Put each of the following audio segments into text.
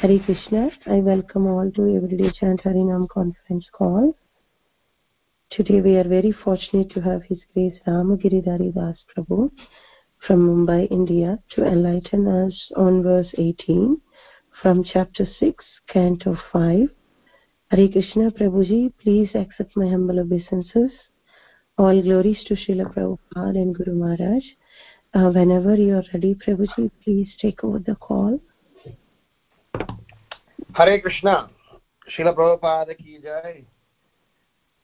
Hare Krishna. I welcome all to Everyday Chant Harinam conference call. Today we are very fortunate to have His Grace Ramagiridhari Das Prabhu from Mumbai, India to enlighten us on verse 18 from chapter 6, canto 5. Hare Krishna Prabhuji, please accept my humble obeisances. All glories to Srila Prabhupada and Guru Maharaj. Uh, whenever you are ready, Prabhuji, please take over the call. Hare Krishna, Srila Prabhupada ki jai.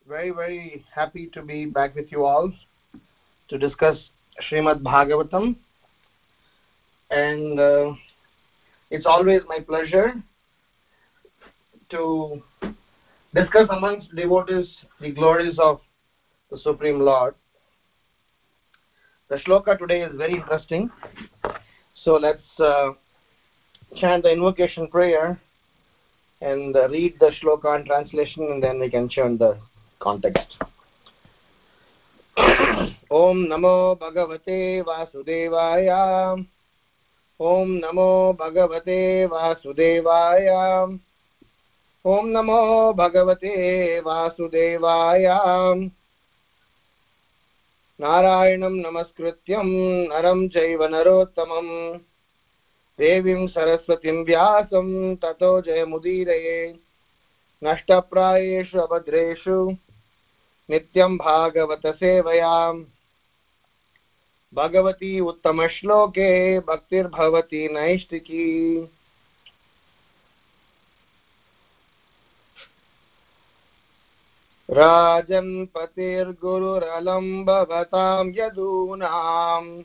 Very, very happy to be back with you all to discuss Srimad Bhagavatam. And uh, it's always my pleasure to discuss amongst devotees the glories of the Supreme Lord. The shloka today is very interesting. So let's uh, chant the invocation prayer and uh, read the shloka and translation and then we can chant the context. ॐ नमो भगवते वासुदेवाय ॐ नमो भगवते वासुदेवाय ॐ नमो भगवते वासुदेवाय नारायणं नमस्कृत्यं नरं चैव नरोत्तमम् देवीं सरस्वतीं व्यासं ततो जयमुदीरये। नष्टप्रायेषु अभद्रेषु नित्यं भागवतसेवयाम् भगवती उत्तमश्लोके भक्तिर्भवति नैष्टिकी राजन्पतिर्गुरुरलं भवतां यदूनाम्।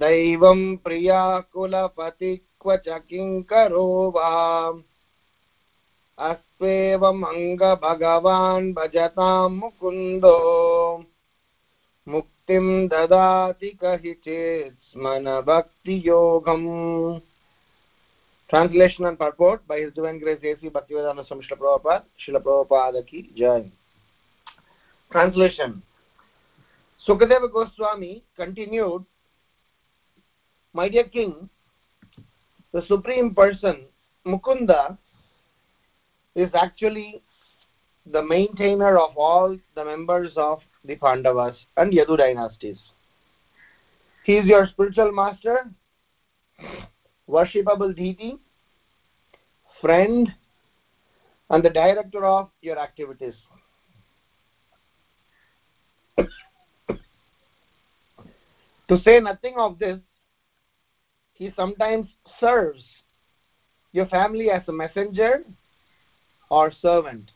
दैवं प्रियाकुलपति क्व च किङ्करो वा अस्त्वेवमङ्गभगवान् भजतां मुकुन्दो मुक्तिं ददाति कहि चेत् स्मनभक्तियोगम् Translation and purport by His Divine Grace A.C. Bhaktivedanta Swami Srila Prabhupada, Srila Prabhupada ki Jai. Translation Sukadeva Goswami continued My dear king, the supreme person, Mukunda, is actually the maintainer of all the members of the Pandavas and Yadu dynasties. He is your spiritual master, worshipable deity, friend, and the director of your activities. to say nothing of this, he sometimes serves your family as a messenger or servant.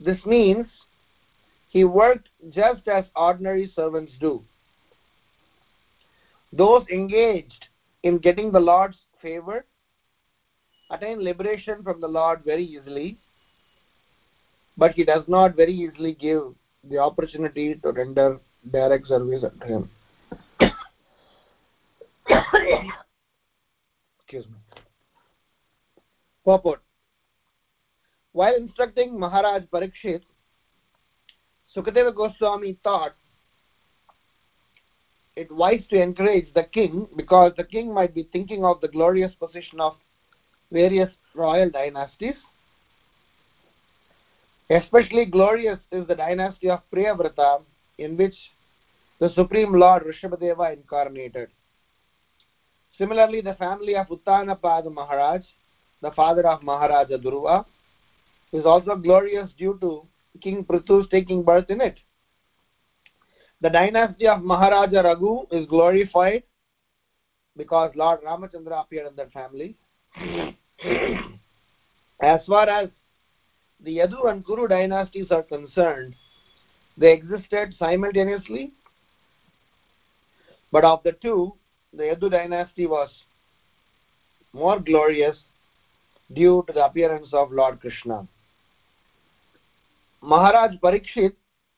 This means he worked just as ordinary servants do. Those engaged in getting the Lord's favor attain liberation from the Lord very easily, but he does not very easily give the opportunity to render direct service unto him. Excuse me. Purport. While instructing Maharaj Parikshit, Sukadeva Goswami thought it wise to encourage the king because the king might be thinking of the glorious position of various royal dynasties. Especially glorious is the dynasty of Priyavrata in which the Supreme Lord Rishabhadeva incarnated. Similarly, the family of Uttanapada Maharaj, the father of Maharaja Dhruva, is also glorious due to King Prithu's taking birth in it. The dynasty of Maharaja Raghu is glorified because Lord Ramachandra appeared in that family. as far as the Yadu and Kuru dynasties are concerned, they existed simultaneously, but of the two, the Yadu dynasty was more glorious due to the appearance of Lord Krishna. Maharaj Parikshit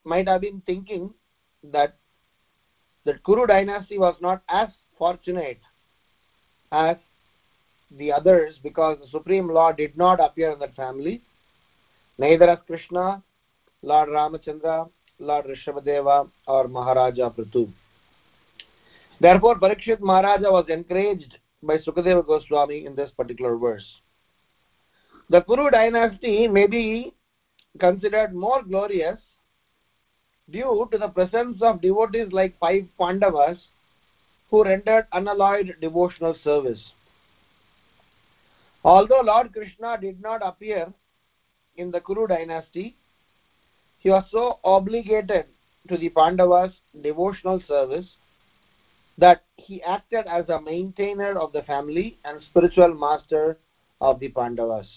might have been thinking that the Kuru dynasty was not as fortunate as the others because the Supreme Lord did not appear in that family, neither as Krishna, Lord Ramachandra, Lord Rishabhadeva, or Maharaja Prithu. Therefore, Parikshit Maharaja was encouraged by Sukadeva Goswami in this particular verse. The Kuru dynasty may be considered more glorious due to the presence of devotees like five Pandavas who rendered unalloyed devotional service. Although Lord Krishna did not appear in the Kuru dynasty, he was so obligated to the Pandavas' devotional service that he acted as a maintainer of the family and spiritual master of the Pandavas.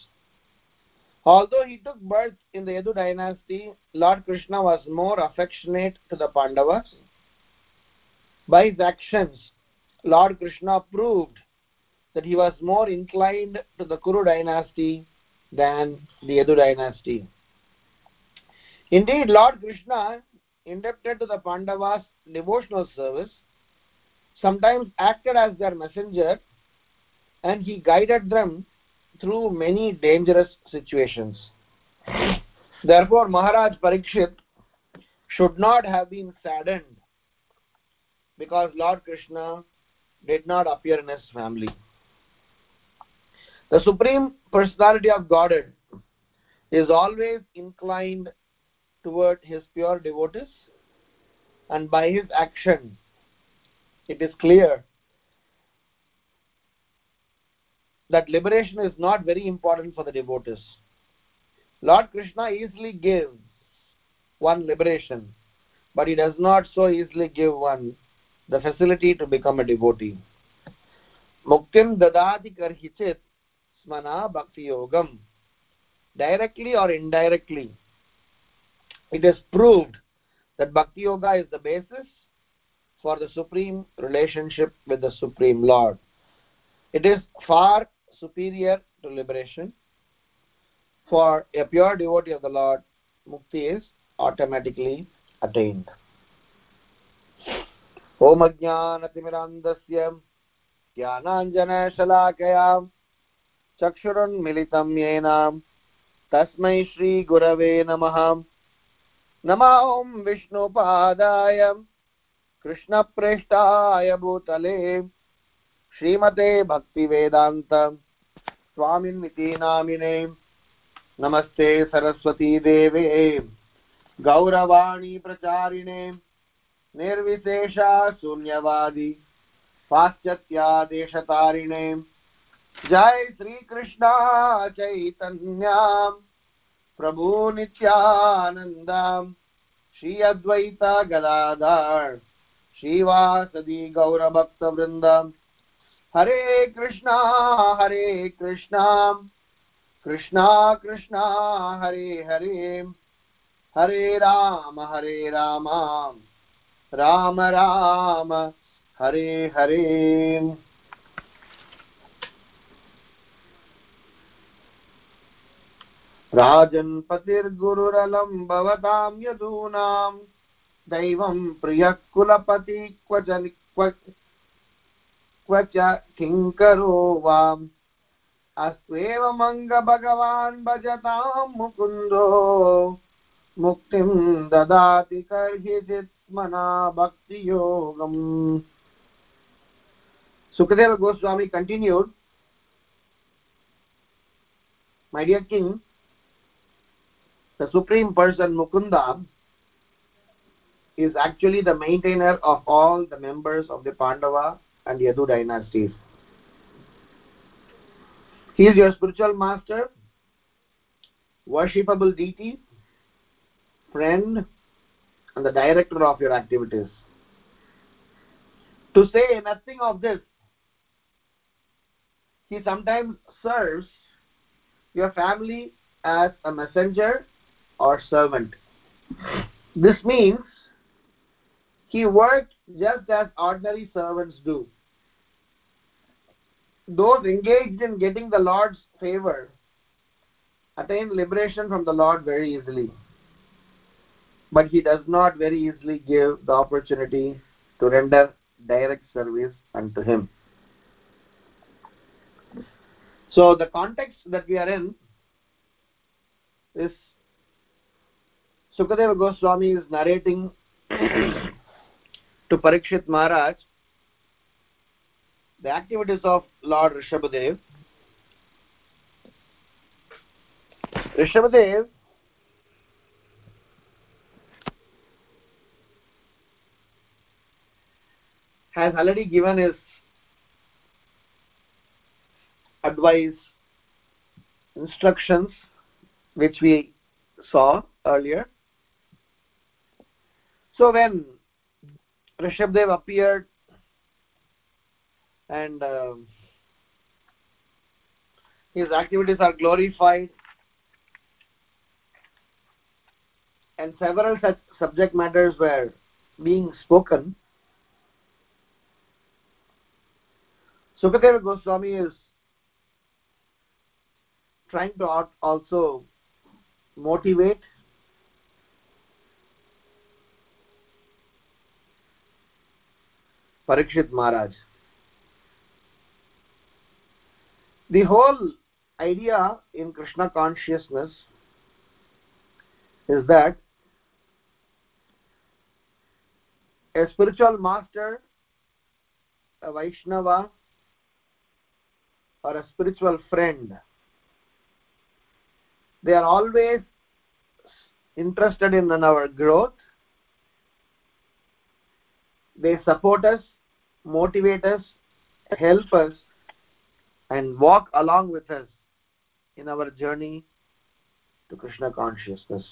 Although he took birth in the Yadu dynasty, Lord Krishna was more affectionate to the Pandavas. By his actions, Lord Krishna proved that he was more inclined to the Kuru dynasty than the Yadu dynasty. Indeed, Lord Krishna, indebted to the Pandavas' devotional service, sometimes acted as their messenger and he guided them through many dangerous situations. Therefore, Maharaj Parikshit should not have been saddened because Lord Krishna did not appear in his family. The Supreme Personality of Godhead is always inclined toward his pure devotees, and by his action, it is clear that liberation is not very important for the devotees. Lord Krishna easily gives one liberation, but he does not so easily give one the facility to become a devotee. Muktim dadati karhichit smana bhakti yogam. Directly or indirectly, it is proved that bhakti yoga is the basis for the supreme relationship with the supreme lord it is far superior to liberation for a pure devotee of the lord mukti is automatically attained ॐ अज्ञानतिमिरान्धस्य ज्ञानाञ्जनशलाकया चक्षुरुन्मिलितं येन तस्मै श्रीगुरवे नमः नमः ॐ विष्णुपादाय कृष्णप्रेष्ठाय भूतले। श्रीमते भक्तिवेदान्त स्वामिन्मिति नामिने नमस्ते सरस्वती देवे। गौरवाणी प्रचारिणे। निर्विशेषा शून्यवादी। पाश्चात्यादेशतारिणे। जय श्रीकृष्णा चैतन्या। प्रभु नित्यानन्द। श्री अद्वैत गदाधर। श्रीवासदि गौरभक्तवृन्द। हरे कृष्णा हरे कृष्णा। कृष्णा कृष्णा, हरे हरे। हरे राम हरे राम। राम राम, हरे हरे। राजन्पतिर्गुरुरलं भवतां यदूनां दैवं प्रियः कुलपति क्व च क्व क्व च किङ्करो वाम् अस्त्वेवमङ्ग भगवान् भजतां मुकुन्दो। मुक्तिं ददाति कर्हिचित् मना भक्तियोगम्। Sukadeva Goswami continued, My dear king, the Supreme Person Mukunda is actually the maintainer of all the members of the Pandava and Yadu dynasties. He is your spiritual master, worshipable deity, friend, and the director of your activities. To say nothing of this, he sometimes serves your family as a messenger or servant. This means he worked just as ordinary servants do. Those engaged in getting the Lord's favor attain liberation from the Lord very easily. But he does not very easily give the opportunity to render direct service unto him. So, the context that we are in is Sukadeva Goswami is narrating. To Parikshit Maharaj the activities of Lord Rishabhadev. Rishabhadev has already given his advice, instructions, which we saw earlier. So when Rishabdev appeared and uh, his activities are glorified. And several such subject matters were being spoken. Sukadeva Goswami is trying to also motivate Parikshit Maharaj. The whole idea in Krishna consciousness is that a spiritual master, a Vaishnava, or a spiritual friend, they are always interested in our growth. They support us, motivate us, help us, and walk along with us in our journey to Krishna consciousness.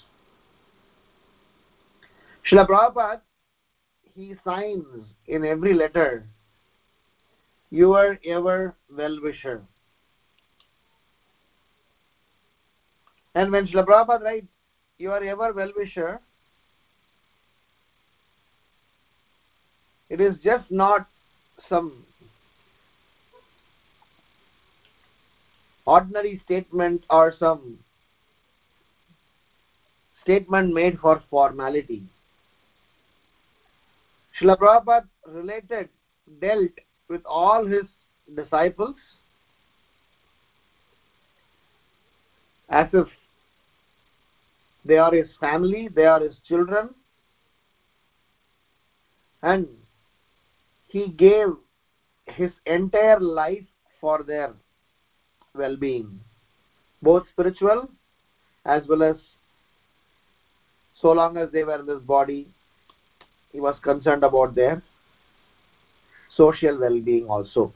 Srila Prabhupada, he signs in every letter, your ever well-wisher. And when Srila Prabhupada writes, your ever well-wisher, it is just not some ordinary statement or some statement made for formality. Srila Prabhupada related, dealt with all his disciples as if they are his family, they are his children, and he gave his entire life for their well being, both spiritual as well as so long as they were in this body, he was concerned about their social well being also.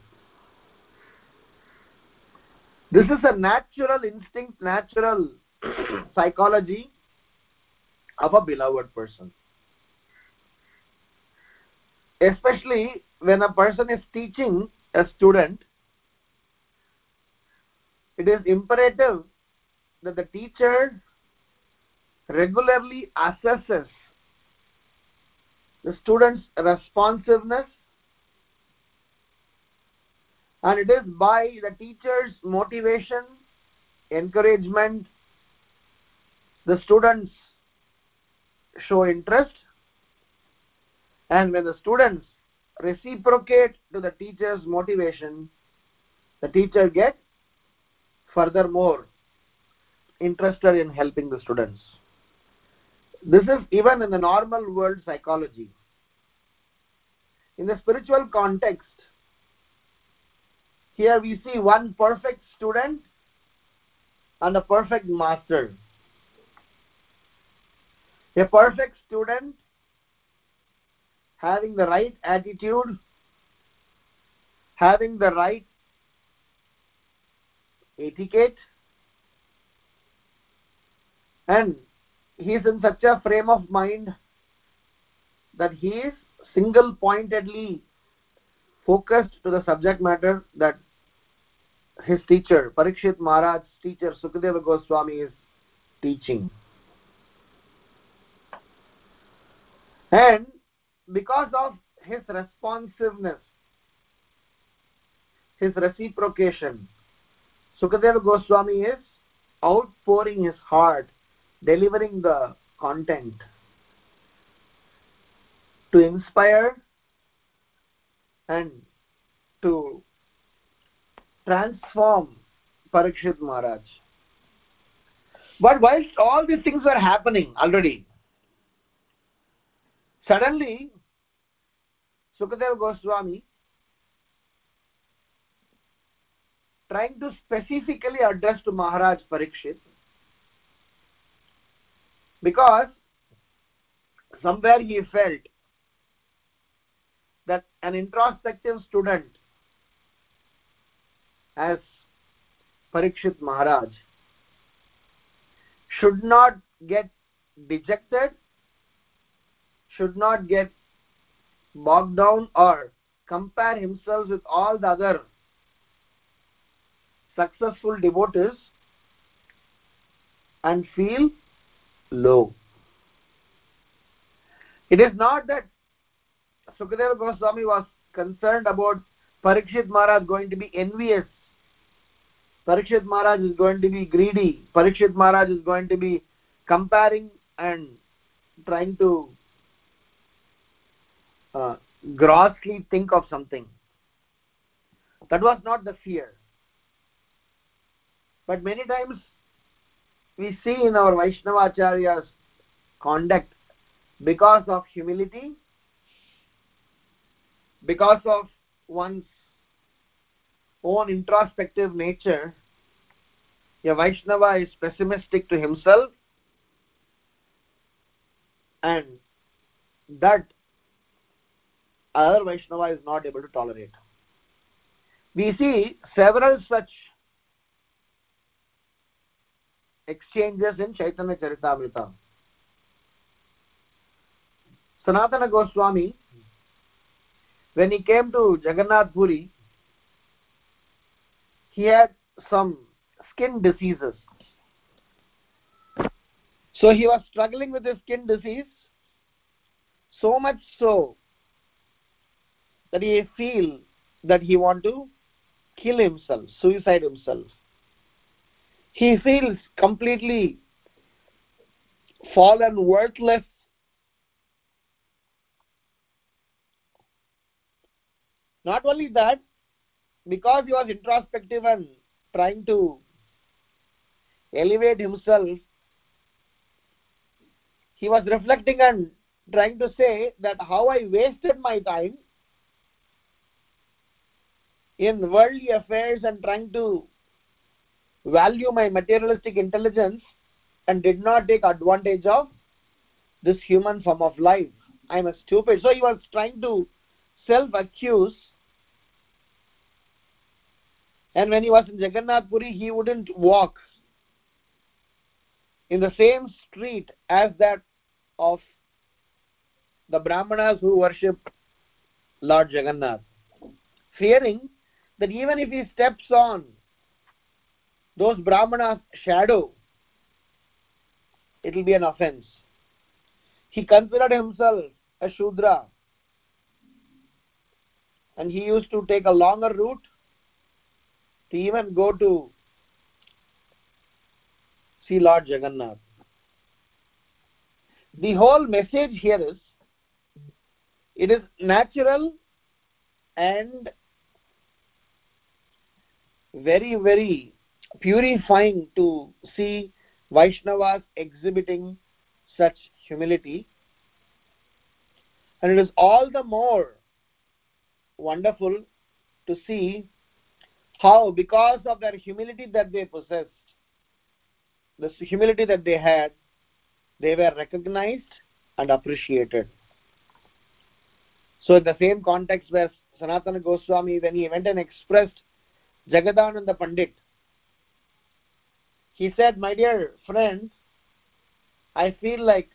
This is a natural instinct, natural psychology of a beloved person. Especially when a person is teaching a student, it is imperative that the teacher regularly assesses the student's responsiveness and it is by the teacher's motivation encouragement the students show interest and when the students reciprocate to the teacher's motivation the teacher gets furthermore interested in helping the students. This is even in the normal world psychology. In the spiritual context here we see one perfect student and a perfect master. A perfect student having the right attitude having the right etiquette and he is in such a frame of mind that he is single pointedly focused to the subject matter that his teacher parikshit maharaj's teacher sukadeva goswami is teaching. And because of his responsiveness his reciprocation sukadeva goswami is outpouring his heart delivering the content to inspire and to transform Parikshit Maharaj. But whilst all these things were happening already, suddenly Sukadeva Goswami trying to specifically address to Maharaj Parikshit because somewhere he felt that an introspective student as Parikshit Maharaj should not get dejected, should not get bogged down or compare himself with all the other successful devotees and feel low. It is not that Sukadeva Goswami was concerned about Parikshit Maharaj going to be envious. Parikshit Maharaj is going to be greedy. Parikshit Maharaj is going to be comparing and trying to uh, grossly think of something. That was not the fear. But many times we see in our Vaishnava Acharya's conduct because of humility, because of one's own introspective nature, a Vaishnava is pessimistic to himself and that other Vaishnava is not able to tolerate. We see several such exchanges in Chaitanya Charitamrita. Sanatana Goswami, when he came to Jagannath Puri, he had some skin diseases. So he was struggling with his skin disease, so much so that he feel that he want to kill himself, suicide himself. He feels completely fallen, worthless. Not only that, because he was introspective and trying to elevate himself, he was reflecting and trying to say that how I wasted my time in worldly affairs and trying to value my materialistic intelligence and did not take advantage of this human form of life. I am a stupid. So he was trying to self accuse. And when he was in Jagannath Puri, he wouldn't walk in the same street as that of the Brahmanas who worship Lord Jagannath, fearing that even if he steps on those Brahmanas' shadow, it will be an offense. He considered himself a Shudra and he used to take a longer route to even go to see Lord Jagannath. The whole message here is it is natural and very, very purifying to see Vaishnavas exhibiting such humility. And it is all the more wonderful to see how, because of their humility that they possessed, the humility that they had, they were recognized and appreciated. So, in the same context where Sanatana Goswami, when he went and expressed Jagadananda Pandit, he said, My dear friend, I feel like,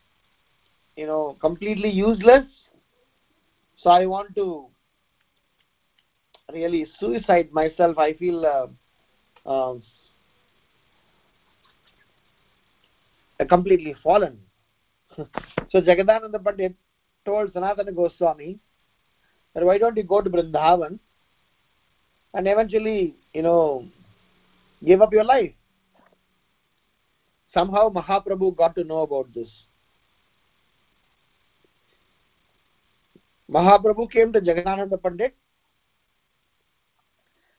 you know, completely useless, so I want to really suicide myself. I feel uh, uh, completely fallen. so Jagadananda Pandit told Sanatana Goswami that why don't you go to Vrindavan and eventually, you know, give up your life. Somehow Mahaprabhu got to know about this. Mahaprabhu came to Jagadananda Pandit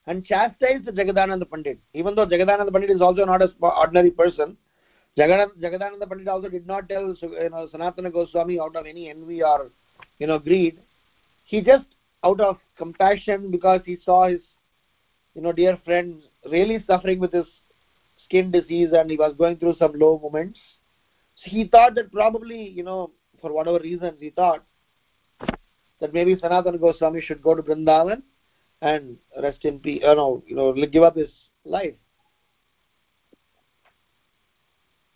and chastised Jagadananda Pandit. Even though Jagadananda Pandit is also not an ordinary person, Jagadananda Pandit also did not tell you know, Sanatana Goswami out of any envy or you know greed. He just out of compassion because he saw his you know, dear friend really suffering with his skin disease and he was going through some low moments. So he thought that probably, you know, for whatever reasons, he thought that maybe Sanatana Goswami should go to Vrindavan and rest in peace, you uh, know, you know, give up his life.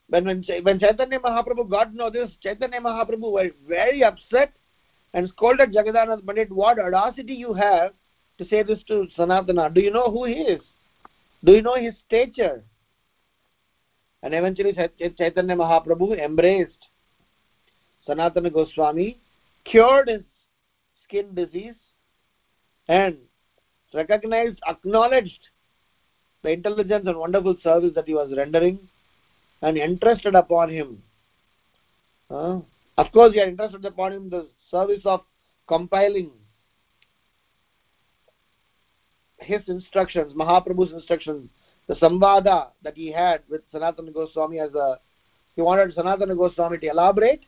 When, when, when Chaitanya Mahaprabhu got to know this, Chaitanya Mahaprabhu was very upset and scolded Jagadanand Pandit, what audacity you have to say this to Sanatana. Do you know who he is? Do you know his stature? And eventually Chaitanya Mahaprabhu embraced Sanatana Goswami, cured his skin disease, and recognized, acknowledged the intelligence and wonderful service that he was rendering and entrusted upon him. Uh, of course, he had entrusted upon him the service of compiling his instructions, Mahaprabhu's instructions, the samvada that he had with Sanatana Goswami as a he wanted Sanatana Goswami to elaborate.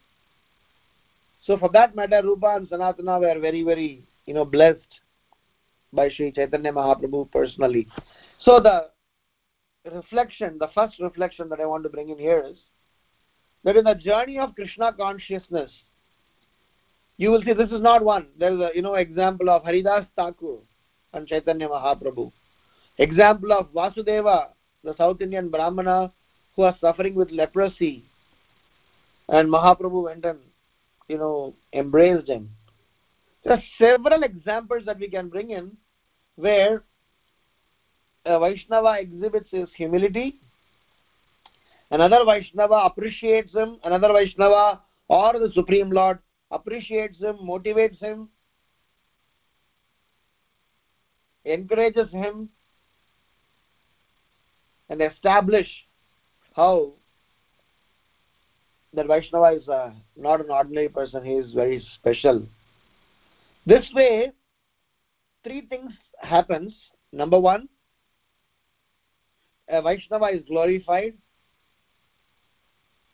So for that matter, Rupa and Sanatana were very, very, you know, blessed by Sri Chaitanya Mahaprabhu personally. So the reflection, the first reflection that I want to bring in here is that in the journey of Krishna consciousness, you will see this is not one. There is a you know example of Haridas Thakur and Chaitanya Mahaprabhu. Example of Vasudeva, the South Indian Brahmana who was suffering with leprosy, and Mahaprabhu went and you know embraced him. There are several examples that we can bring in where a Vaishnava exhibits his humility, another Vaishnava appreciates him, another Vaishnava or the Supreme Lord appreciates him, motivates him, encourages him, and establish how that Vaishnava is uh, not an ordinary person, he is very special. This way, three things happens. Number one, a Vaishnava is glorified.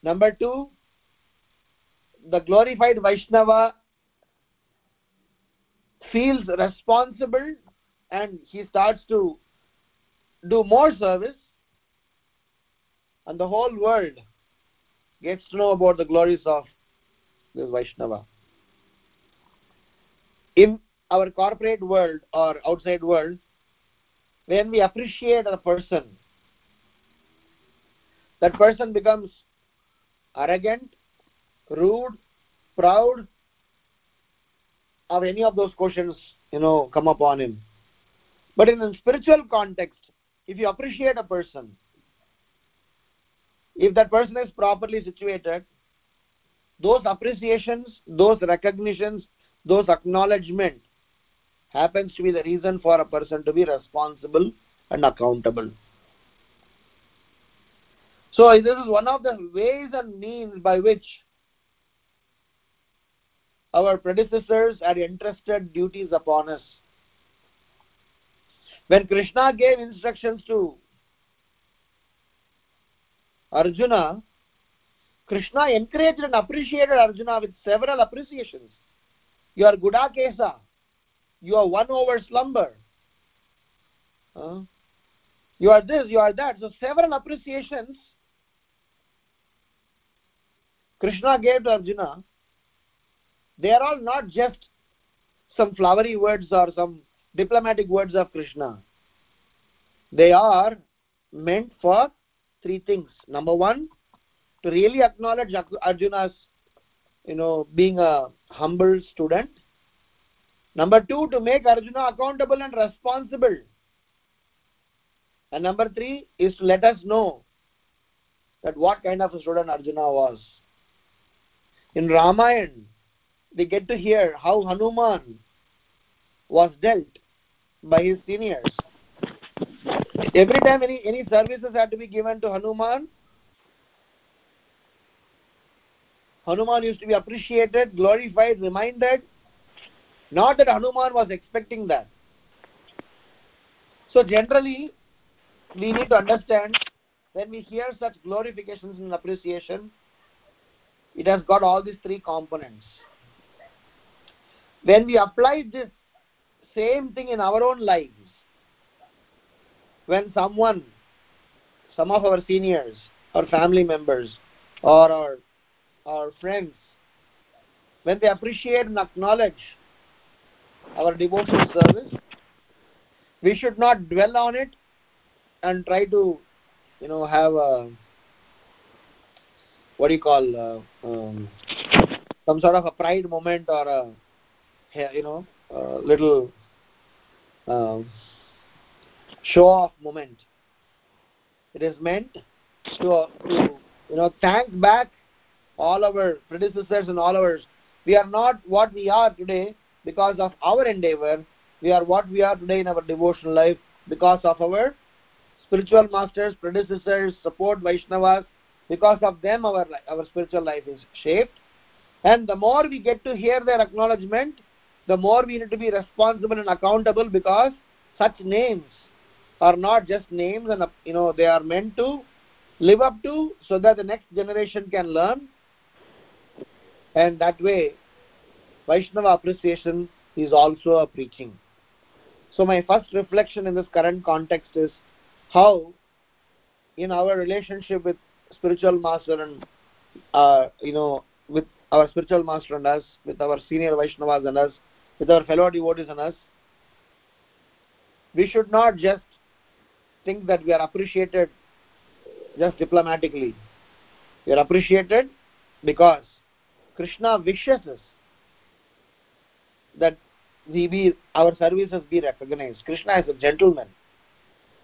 Number two, the glorified Vaishnava feels responsible and he starts to do more service and the whole world gets to know about the glories of this Vaishnava. In our corporate world or outside world, when we appreciate a person, that person becomes arrogant, rude, proud, or any of those questions, you know, come upon him. But in a spiritual context, if you appreciate a person, if that person is properly situated, those appreciations, those recognitions, those acknowledgement happens to be the reason for a person to be responsible and accountable. So this is one of the ways and means by which our predecessors had entrusted duties upon us. When Krishna gave instructions to Arjuna, Krishna encouraged and appreciated Arjuna with several appreciations. You are Gudakesa. You are one over slumber. Uh, you are this, you are that. So several appreciations Krishna gave to Arjuna. They are all not just some flowery words or some diplomatic words of Krishna. They are meant for three things. Number one, to really acknowledge Arjuna's, you know, being a humble student. Number two, to make Arjuna accountable and responsible. And number three is to let us know that what kind of a student Arjuna was. In Ramayana, we get to hear how Hanuman was dealt by his seniors. Every time any, any services had to be given to Hanuman, Hanuman used to be appreciated, glorified, reminded. Not that Hanuman was expecting that. So generally, we need to understand when we hear such glorifications and appreciation, it has got all these three components. When we apply this same thing in our own lives, when someone, some of our seniors, or family members, or our, our friends, when they appreciate and acknowledge our devotional service, we should not dwell on it and try to, you know, have a what do you call uh, um, some sort of a pride moment or a you know a little Um, show off moment. It is meant to, to you know thank back all our predecessors and all our. We are not what we are today because of our endeavor. We are what we are today in our devotional life because of our spiritual masters, predecessors, support Vaishnavas. Because of them, our our spiritual life is shaped. And the more we get to hear their acknowledgement, the more we need to be responsible and accountable because such names are not just names and you know they are meant to live up to so that the next generation can learn. And that way vaishnava appreciation is also a preaching. So my first reflection in this current context is how in our relationship with spiritual master and uh, you know with our spiritual master and us with our senior vaishnavas and us with our fellow devotees and us we should not just think that we are appreciated just diplomatically. We are appreciated because krishna wishes us that we be our services be recognized. Krishna is a gentleman.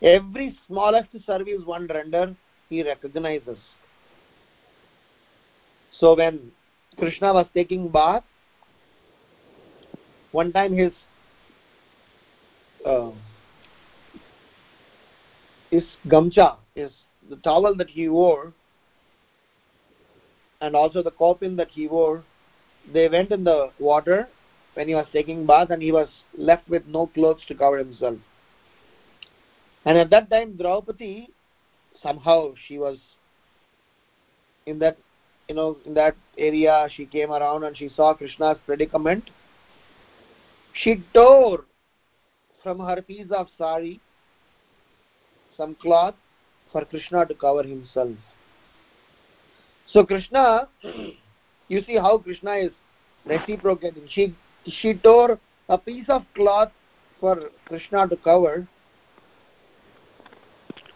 Every smallest service one render he recognizes. So when krishna was taking bath one time his uh, his gamcha is the towel that he wore and also the kopin that he wore they went in the water when he was taking bath and he was left with no clothes to cover himself. And at that time draupadi somehow she was in that you know in that area she came around and she saw krishna's predicament she tore from her piece of sari some cloth for krishna to cover himself. So krishna you see how krishna is reciprocating. She she tore a piece of cloth for krishna to cover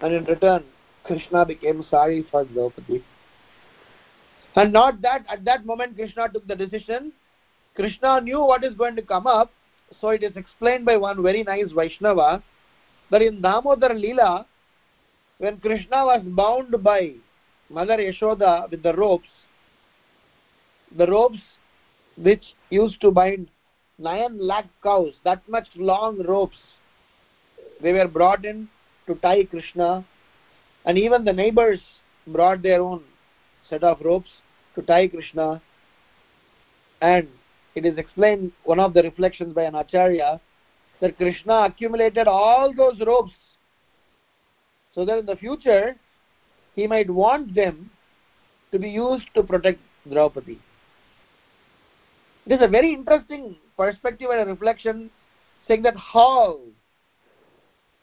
and in return krishna became sorry for draupadi. And not that at that moment krishna took the decision. Krishna knew what is going to come up so it is explained by one very nice vaishnava that in damodar lila when krishna was bound by mother yashoda with the ropes the ropes which used to bind 9 lakh cows that much long ropes they were brought in to tie krishna. And even the neighbors brought their own set of ropes to tie krishna. And it is explained one of the reflections by an acharya that krishna accumulated all those ropes so that in the future he might want them to be used to protect draupadi. It is a very interesting perspective and a reflection saying that how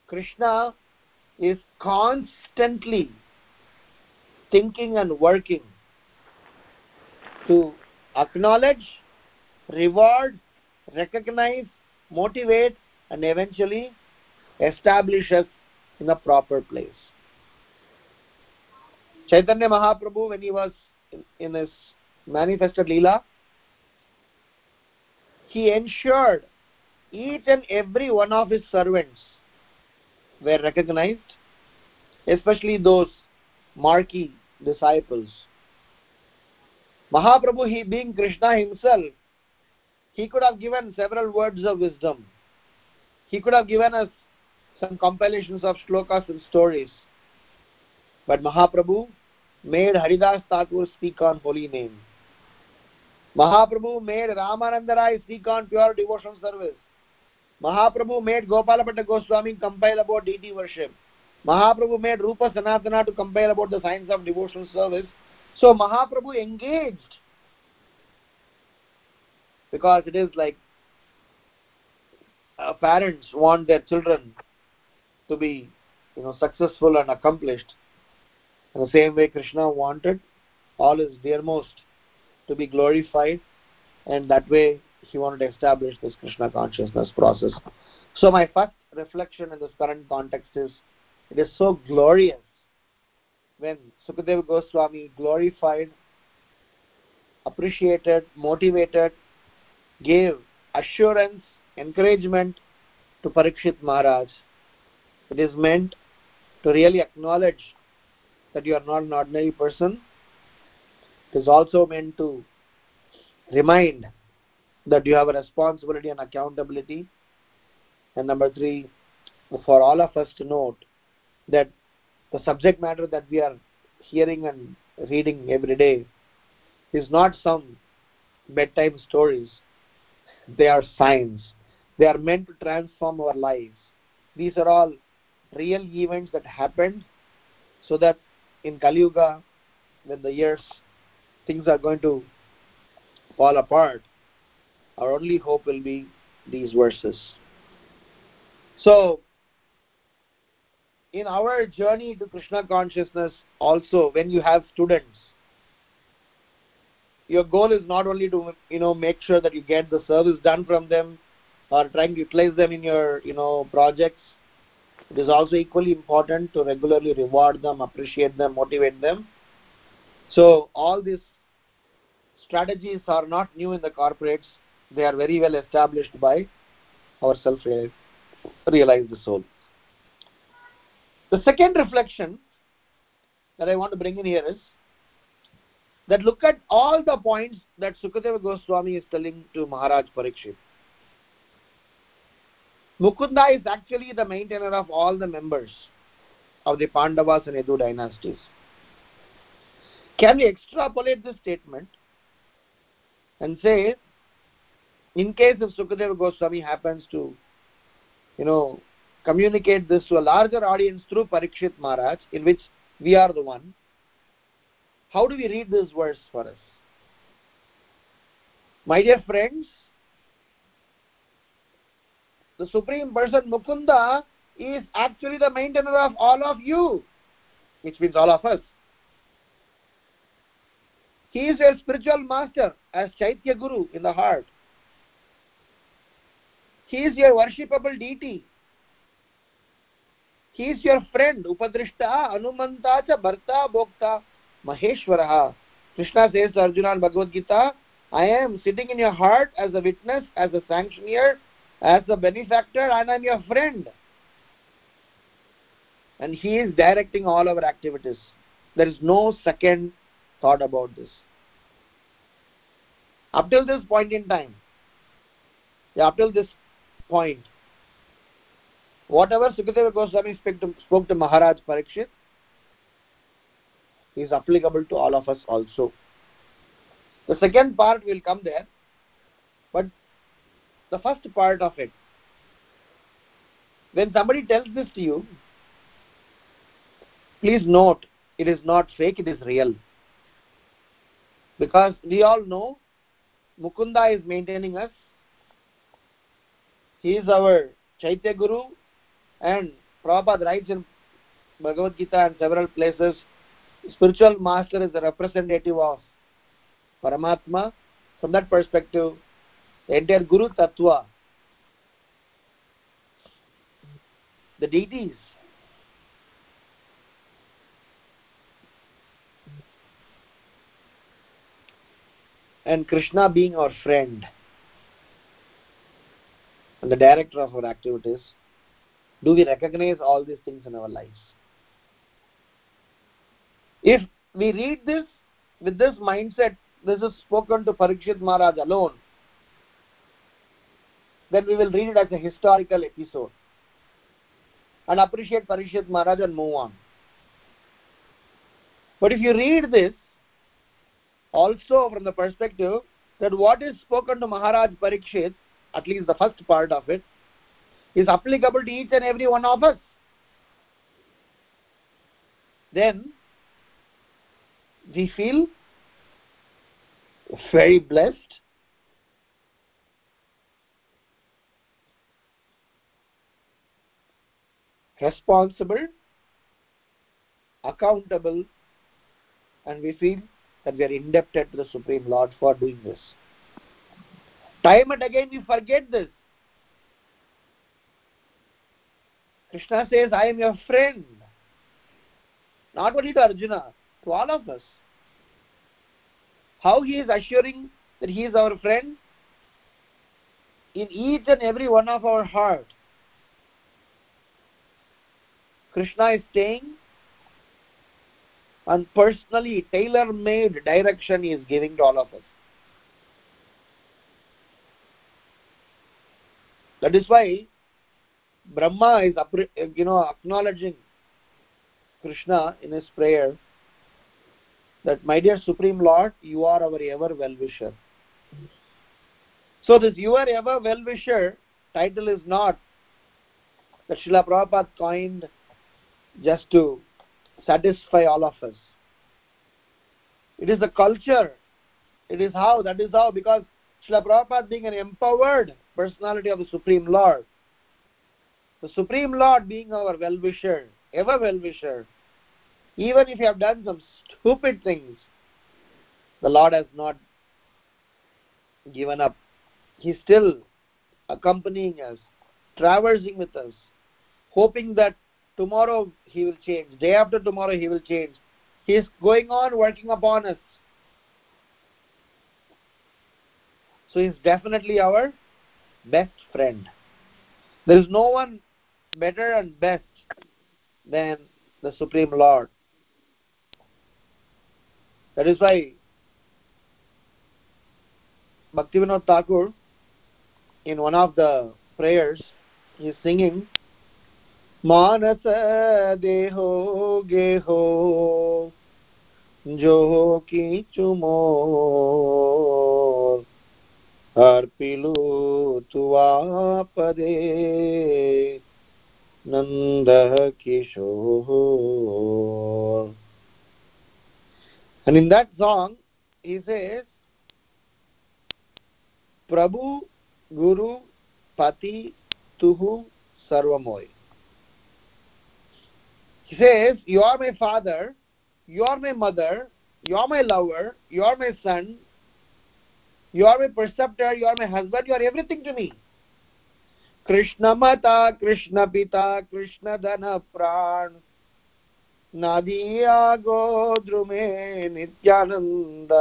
krishna is constantly thinking and working to acknowledge reward recognize motivate and eventually establish us in a proper place. Chaitanya mahaprabhu when he was in, in his manifested leela he ensured each and every one of his servants were recognized especially those marquee disciples. Mahaprabhu he being krishna himself he could have given several words of wisdom. He could have given us some compilations of shlokas and stories. But mahaprabhu made haridas thakur speak on holy name. Mahaprabhu made ramananda rai speak on pure devotional service. Mahaprabhu made gopalabhatta goswami compile about deity worship. Mahaprabhu made rupa sanatana to compile about the science of devotional service. So mahaprabhu engaged because it is like uh, parents want their children to be you know successful and accomplished. In the same way krishna wanted all his dearmost to be glorified and that way he wanted to establish this krishna consciousness process. So my first reflection in this current context is it is so glorious when Sukadeva Goswami glorified, appreciated, motivated, gave assurance, encouragement to Parikshit Maharaj. It is meant to really acknowledge that you are not an ordinary person. It is also meant to remind that you have a responsibility and accountability. And number three, for all of us to note that the subject matter that we are hearing and reading every day is not some bedtime stories. They are signs. They are meant to transform our lives. These are all real events that happened so that in Kali Yuga, when the years, things are going to fall apart, our only hope will be these verses. So, in our journey to krishna consciousness also when you have students your goal is not only to you know make sure that you get the service done from them or trying to utilize them in your you know projects. It is also equally important to regularly reward them appreciate them motivate them. So all these strategies are not new in the corporates. They are very well established by our self realized soul. The second reflection that I want to bring in here is that look at all the points that Sukadeva Goswami is telling to Maharaj Parikshit. Mukunda is actually the maintainer of all the members of the Pandavas and Yadu dynasties. Can we extrapolate this statement and say, in case if Sukadeva Goswami happens to, you know, communicate this to a larger audience through Parikshit Maharaj, in which we are the one. How do we read this verse for us? My dear friends, the Supreme Person Mukunda is actually the maintainer of all of you, which means all of us. He is your spiritual master as Chaitya Guru in the heart. He is your worshipable deity he is your friend upadrishta anumanta cha bharta bhokta maheshwarah krishna says to arjuna in bhagavad gita i am sitting in your heart as a witness as a sanctioneer as a benefactor and i am your friend. And he is directing all our activities. There is no second thought about this. Up till this point in time yeah, up till this point whatever Sukadeva Goswami spoke to, spoke to Maharaj Parikshit is applicable to all of us also. The second part will come there, but the first part of it, when somebody tells this to you, please note it is not fake, it is real. Because we all know Mukunda is maintaining us. He is our Chaitya Guru, and Prabhupada writes in Bhagavad Gita and several places, spiritual master is the representative of Paramatma. From that perspective, the entire Guru Tattva, the deities, and Krishna being our friend and the director of our activities, do we recognize all these things in our lives if we read this with this mindset this is spoken to parikshit maharaj alone then we will read it as a historical episode and appreciate parikshit maharaj and move on. But if you read this also from the perspective that what is spoken to maharaj parikshit at least the first part of it is applicable to each and every one of us then we feel very blessed responsible accountable and we feel that we are indebted to the Supreme Lord for doing this. Time and again we forget this. Krishna says, I am your friend. Not only to Arjuna, to all of us. How he is assuring that he is our friend? In each and every one of our heart. Krishna is staying and personally tailor-made direction he is giving to all of us. That is why Brahma is you know acknowledging Krishna in his prayer that my dear Supreme Lord, you are our ever well-wisher. So this you are ever well-wisher title is not that Srila Prabhupada coined just to satisfy all of us. It is the culture. It is how, that is how, because Srila Prabhupada being an empowered personality of the Supreme Lord, the Supreme Lord being our well-wisher, ever well-wisher, even if you have done some stupid things, the Lord has not given up. He's still accompanying us, traversing with us, hoping that tomorrow He will change, day after tomorrow He will change. He is going on working upon us. So He's definitely our best friend. There is no one better and best than the Supreme Lord. That is why Bhaktivinoda Thakur, in one of the prayers, he is singing, मानस देहो गेहो जो किचुमो अर्पिलु तुवा पदे नन्दः किशोर And in that song, he says, Prabhu, Guru, Pati, Tuhu, Sarvamoy. He says, You are my father, you are my mother, you are my lover, you are my son, you are my preceptor, you are my husband, you are everything to me. Krishna Mata, Krishna नदियागो द्रुमे Nityanand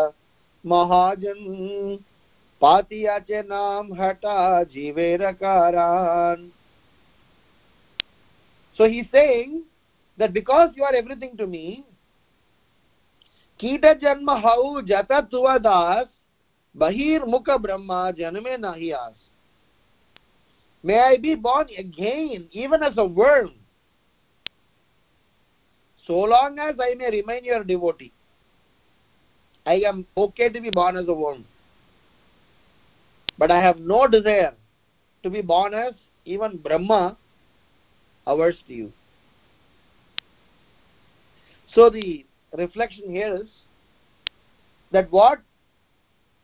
महाजन पातियाचे नाम हटा जीवे रकारान so he saying that because you are everything to me कीट जन्म how जत तुआ दास बहिर्मुख ब्रह्मा जन्मे नहीं आस। May I be born again even as a world so long as I may remain your devotee, I am okay to be born as a worm. But I have no desire to be born as even Brahma averse to you. So the reflection here is that what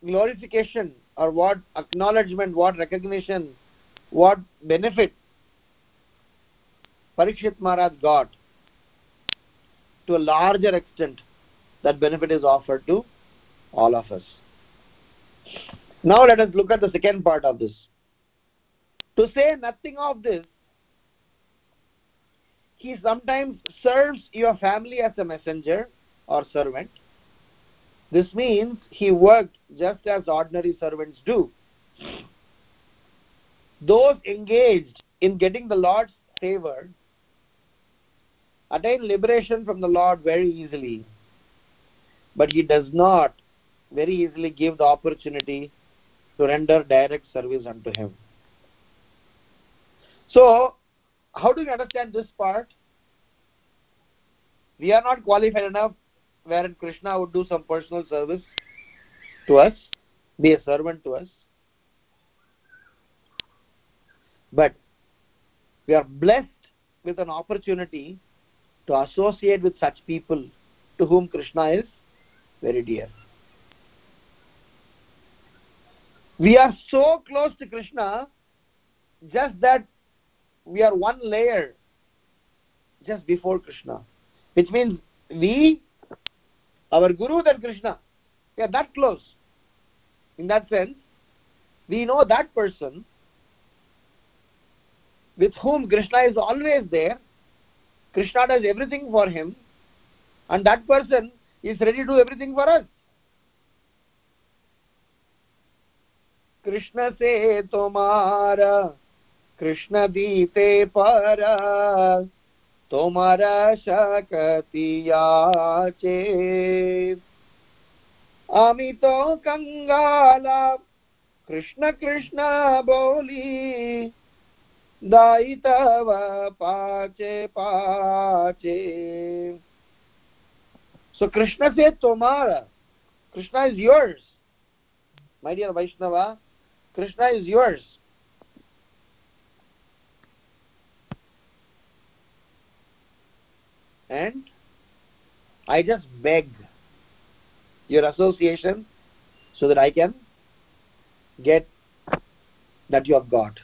glorification or what acknowledgement, what recognition, what benefit Parikshit Maharaj got to a larger extent that benefit is offered to all of us. Now let us look at the second part of this. To say nothing of this he sometimes serves your family as a messenger or servant. This means he worked just as ordinary servants do. Those engaged in getting the lord's favor attain liberation from the Lord very easily, but he does not very easily give the opportunity to render direct service unto him. So, how do we understand this part? We are not qualified enough wherein Krishna would do some personal service to us, be a servant to us. But we are blessed with an opportunity to associate with such people to whom Krishna is very dear. We are so close to Krishna just that we are one layer just before Krishna, which means we, our Guru, then Krishna. We are that close. In that sense, we know that person with whom Krishna is always there. Krishna does everything for him, and that person is ready to do everything for us. Krishna से तुम्हारा कृष्ण दीते पर তোমারা শকতিয়াচে আমি তো কঙ্গালা কৃষ্ণ কৃষ্ণ বলি दायितव पाचे pache so krishna says tomara krishna is yours. My dear vaishnava krishna is yours. And i just beg your association so that i can get that you have got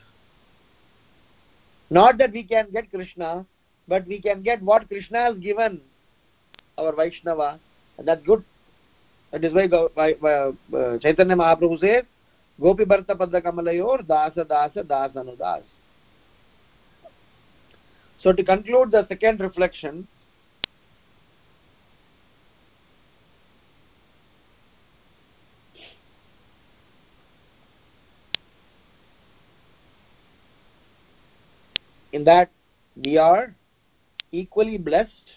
not that we can get Krishna, but we can get what Krishna has given our Vaishnava. And that's good. That is why uh, Chaitanya Mahaprabhu says, Gopi Bharta Padda Kamalayor Dasa Dasa Dasa Anudas. So to conclude the second reflection, in that we are equally blessed,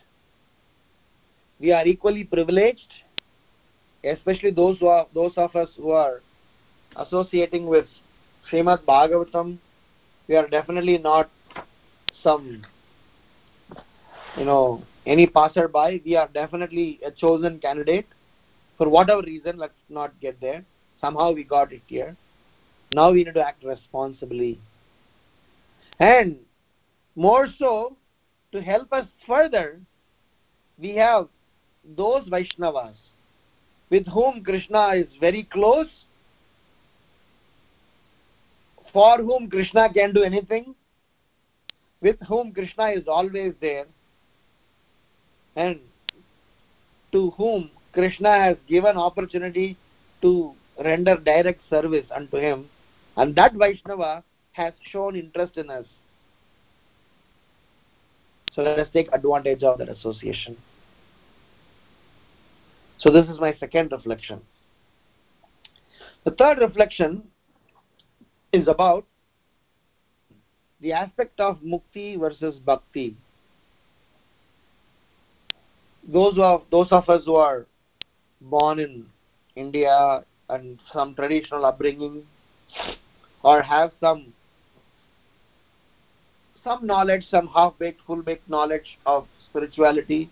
we are equally privileged, especially those who are those of us who are associating with Srimad Bhagavatam. We are definitely not some you know any passerby. We are definitely a chosen candidate for whatever reason. Let's not get there. Somehow we got it here. Now we need to act responsibly. And more so, to help us further, we have those Vaishnavas with whom Krishna is very close, for whom Krishna can do anything, with whom Krishna is always there, and to whom Krishna has given opportunity to render direct service unto him, and that Vaishnava has shown interest in us. So let us take advantage of that association. So this is my second reflection. The third reflection is about the aspect of mukti versus bhakti. Those of those of us who are born in India and some traditional upbringing or have some some knowledge, some half-baked, full-baked knowledge of spirituality.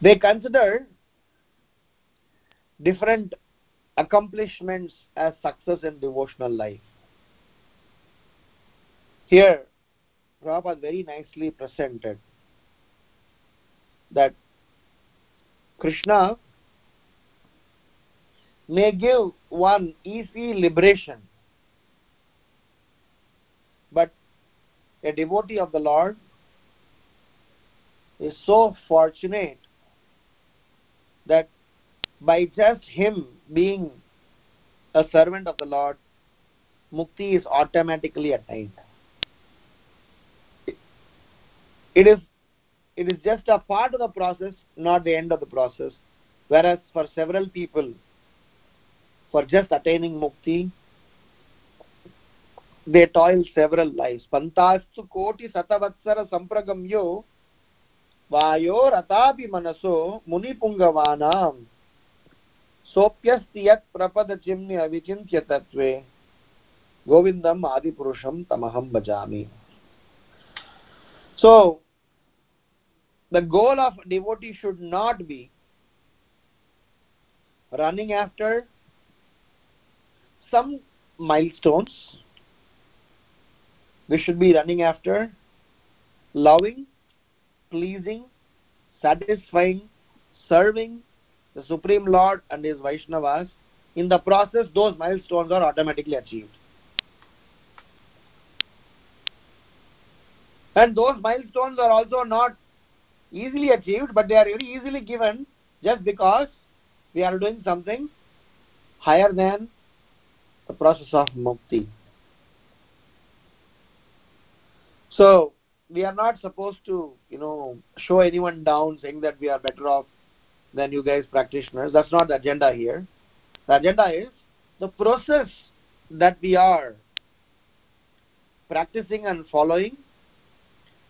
They consider different accomplishments as success in devotional life. Here, Prabhupada very nicely presented that Krishna may give one easy liberation but a devotee of the Lord is so fortunate that by just him being a servant of the Lord, mukti is automatically attained. It is it is just a part of the process, not the end of the process. Whereas for several people, for just attaining mukti, they toil several lives. Pantastu koti satavatsara sampragamyo vayo ratapi manaso munipungavaanam सोप्यस्ति यत् प्रपदचिम्नि अविचिन्त्य तत्त्वे गोविन्दम् आदिपुरुषं तमहं भजामि So, the goal of devotee should not be running after some milestones we should be running after loving, pleasing, satisfying, serving the Supreme Lord and His Vaishnavas. In the process, those milestones are automatically achieved. And those milestones are also not easily achieved, but they are very easily given just because we are doing something higher than the process of mukti. So we are not supposed to, you know, show anyone down saying that we are better off than you guys practitioners. That's not the agenda here. The agenda is the process that we are practicing and following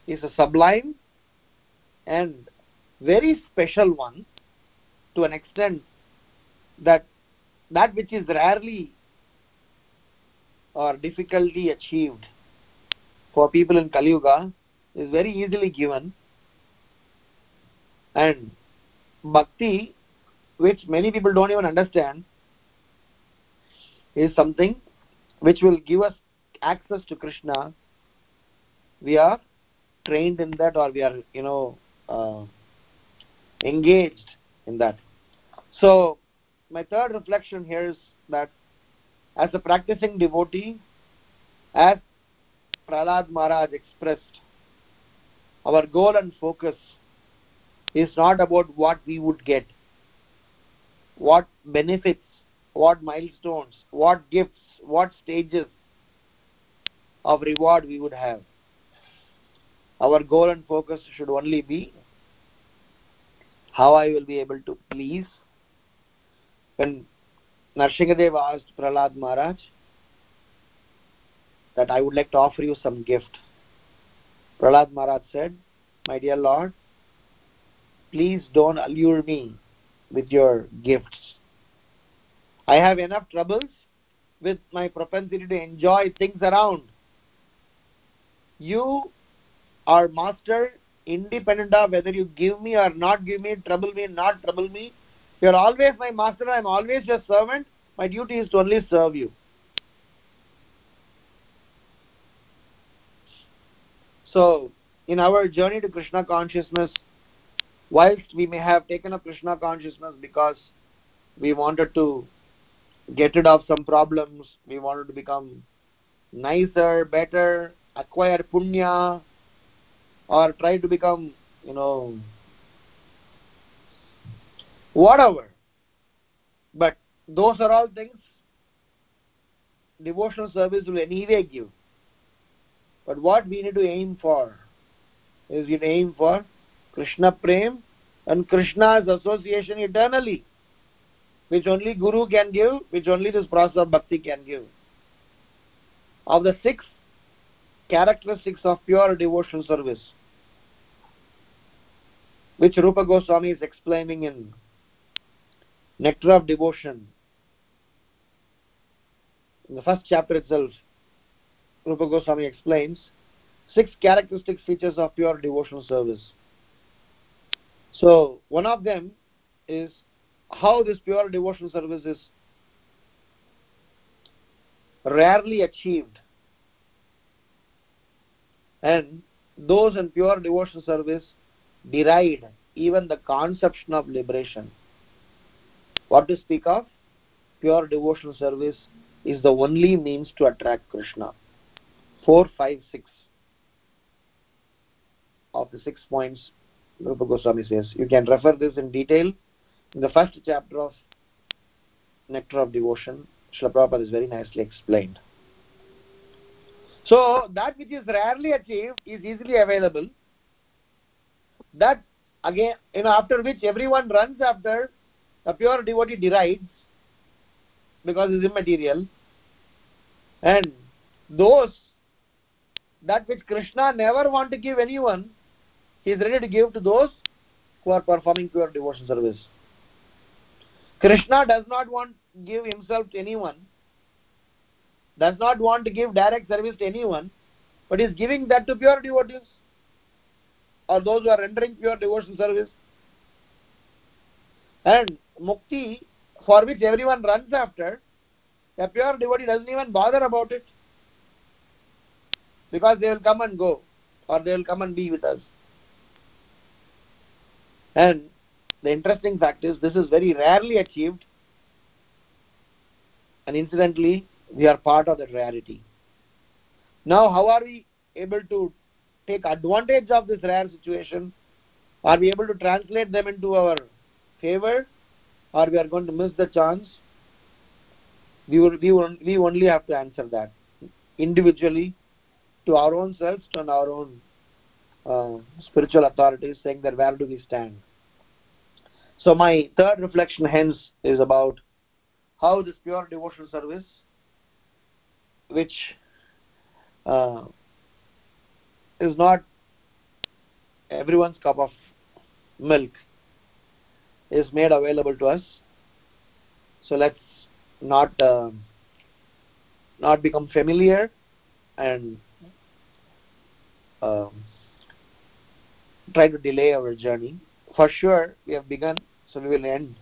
is a sublime and very special one to an extent that that which is rarely or difficultly achieved for people in Kali Yuga is very easily given. And bhakti which many people don't even understand is something which will give us access to krishna. We are trained in that or we are you know uh, engaged in that. So my third reflection here is that as a practicing devotee as prahlad maharaj expressed our goal and focus is not about what we would get what benefits what milestones what gifts what stages of reward we would have. Our goal and focus should only be how i will be able to please. When Narsingadev asked Prahlad Maharaj that I would like to offer you some gift. Prahlad Maharaj said, My dear Lord, please don't allure me with your gifts. I have enough troubles with my propensity to enjoy things around. You are master independent of whether you give me or not give me, trouble me, not trouble me. You are always my master, I am always your servant. My duty is to only serve you. So, in our journey to Krishna consciousness, whilst we may have taken up Krishna consciousness because we wanted to get rid of some problems, we wanted to become nicer, better, acquire punya, or try to become, you know, whatever. But those are all things devotional service will anyway give. But what we need to aim for is we aim for Krishna Prem and Krishna's association eternally, which only Guru can give, which only this process of bhakti can give. Of the six characteristics of pure devotional service, which Rupa Goswami is explaining in Nectar of Devotion, in the first chapter itself, Rupa Goswami explains six characteristic features of pure devotional service. So, one of them is how this pure devotional service is rarely achieved. And those in pure devotional service deride even the conception of liberation. What to speak of? Pure devotional service is the only means to attract Krishna. 4, 5, 6 of the six points Rupa Goswami says. You can refer this in detail in the first chapter of Nectar of Devotion. Srila Prabhupada is very nicely explained. So, that which is rarely achieved is easily available. That, again, you know, after which everyone runs after, a pure devotee derides because it's immaterial. And those that which Krishna never want to give anyone, he is ready to give to those who are performing pure devotion service. Krishna does not want to give himself to anyone, does not want to give direct service to anyone, but is giving that to pure devotees or those who are rendering pure devotion service. And mukti, for which everyone runs after, a pure devotee doesn't even bother about it because they will come and go or they will come and be with us. And the interesting fact is this is very rarely achieved and incidentally we are part of that rarity. Now how are we able to take advantage of this rare situation Are we able to translate them into our favor, or we are going to miss the chance? We, will, we, will, we only have to answer that individually to our own selves and our own uh, spiritual authorities, saying that where do we stand? So, my third reflection, hence, is about how this pure devotional service, which uh, is not everyone's cup of milk, is made available to us. So, let's not uh, not become familiar and um, try to delay our journey. For sure, we have begun, so we will end.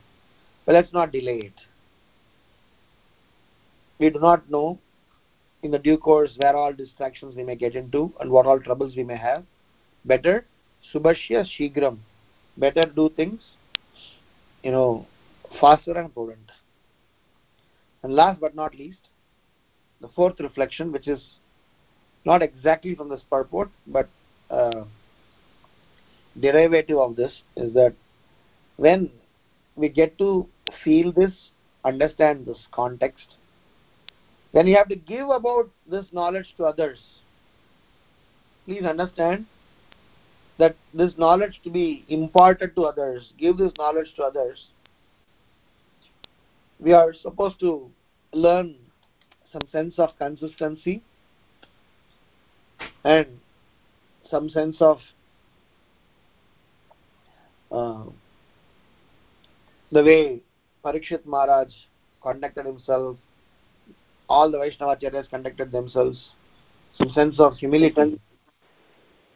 But let's not delay it. We do not know in the due course where all distractions we may get into and what all troubles we may have. Better, subhashya shigram. Better do things, you know, faster and prudent. And last but not least, the fourth reflection, which is not exactly from this purport, but uh, derivative of this, is that when we get to feel this, understand this context, then you have to give about this knowledge to others. Please understand that this knowledge to be imparted to others, give this knowledge to others. We are supposed to learn some sense of consistency and some sense of uh, the way Parikshit Maharaj conducted himself, all the Vaishnavacharyas conducted themselves, some sense of humility.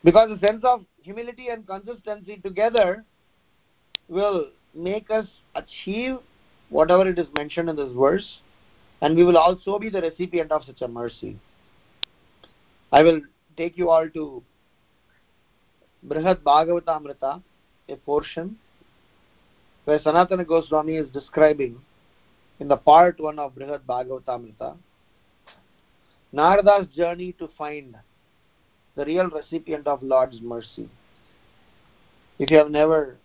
Because the sense of humility and consistency together will make us achieve whatever it is mentioned in this verse, and we will also be the recipient of such a mercy. I will take you all to Brihad Bhagavatamrita, a portion where Sanatana Goswami is describing in the part 1 of Brihad Bhagavatamrita Narada's journey to find the real recipient of Lord's mercy. If you have never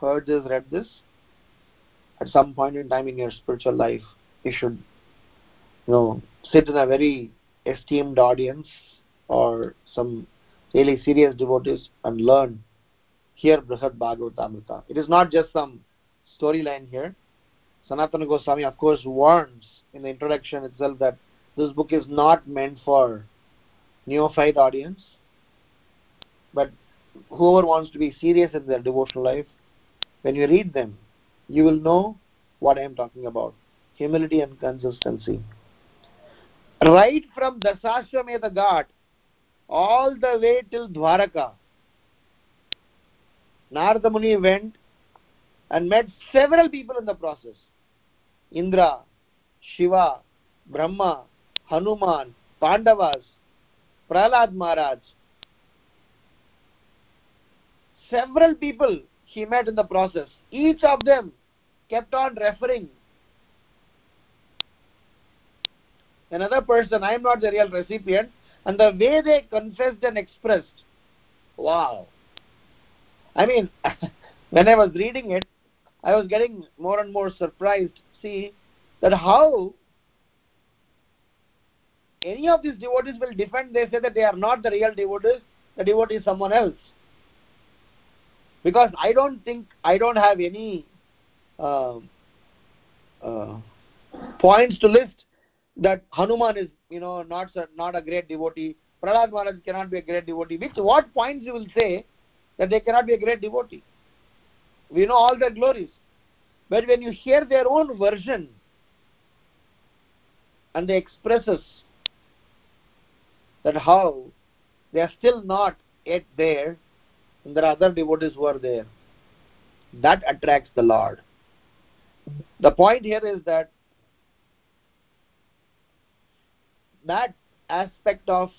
heard this, read this, at some point in time in your spiritual life, you should you know sit in a very esteemed audience or some really serious devotees and learn here Brihad Bhagavatamrita. It is not just some storyline here. Sanatana Goswami, of course, warns in the introduction itself that this book is not meant for neophyte audience, but whoever wants to be serious in their devotional life, when you read them, you will know what I am talking about humility and consistency. Right from Dasashwamedha Ghat all the way till Dwaraka, Narada Muni went and met several people in the process Indra, Shiva, Brahma, Hanuman, Pandavas, Prahlad Maharaj. Several people he met in the process. Each of them kept on referring. Another person, I am not the real recipient, and the way they confessed and expressed. Wow. I mean, when I was reading it, I was getting more and more surprised. See, that how any of these devotees will defend, they say that they are not the real devotees, the devotee is someone else. Because I don't think, I don't have any uh, uh, points to list that Hanuman is, you know, not not a great devotee. Prahlad Maharaj cannot be a great devotee. Which what points you will say that they cannot be a great devotee? We know all their glories, but when you hear their own version and they express us that how they are still not yet there, and there are other devotees who are there, that attracts the Lord. The point here is that that aspect of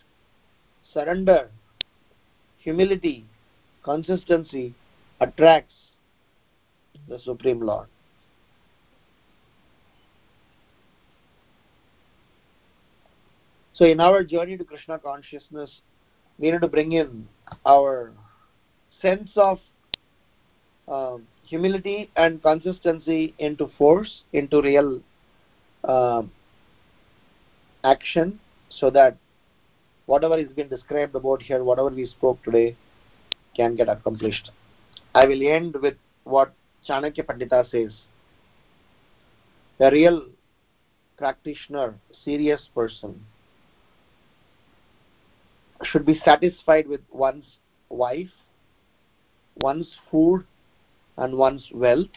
surrender, humility, consistency attracts the Supreme Lord. So, in our journey to Krishna consciousness, we need to bring in our sense of um, humility and consistency into force, into real uh, action, so that whatever is being described about here, whatever we spoke today, can get accomplished. I will end with what Chanakya Pandita says. A real practitioner, serious person, should be satisfied with one's wife, one's food, and one's wealth,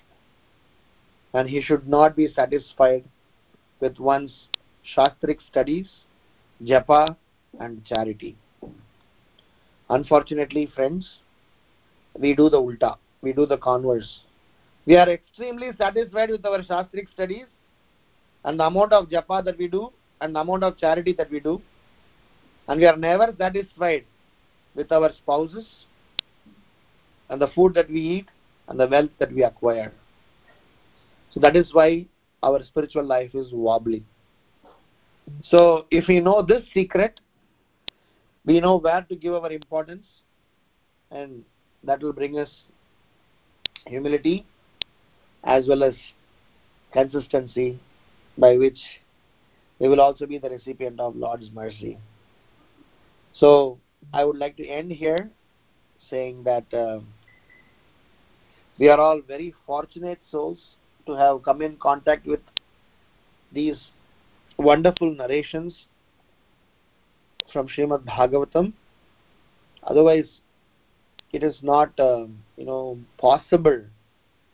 and he should not be satisfied with one's shastric studies, japa, and charity. Unfortunately, friends, we do the ulta, we do the converse. We are extremely satisfied with our shastric studies and the amount of japa that we do and the amount of charity that we do, and we are never satisfied with our spouses and the food that we eat and the wealth that we acquire. So that is why our spiritual life is wobbly. So if we know this secret, we know where to give our importance, and that will bring us humility as well as consistency by which we will also be the recipient of Lord's mercy. So I would like to end here saying that uh, we are all very fortunate souls to have come in contact with these wonderful narrations from Srimad Bhagavatam. Otherwise, it is not, uh, you know, possible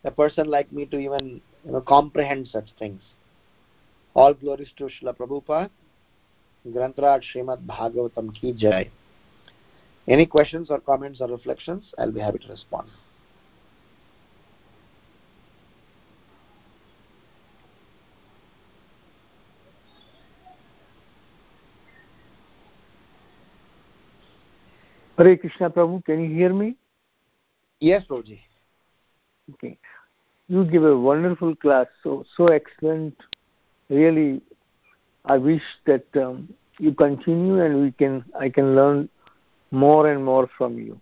a person like me to even, you know, comprehend such things. All glories to Srila Prabhupada, Grantraj Srimad Bhagavatam ki jai. Any questions or comments or reflections? I'll be happy to respond. Hare Krishna Prabhu, can you hear me? Yes, Prabhuji. Okay. You give a wonderful class, so so excellent. Really, I wish that um, you continue and we can I can learn more and more from you.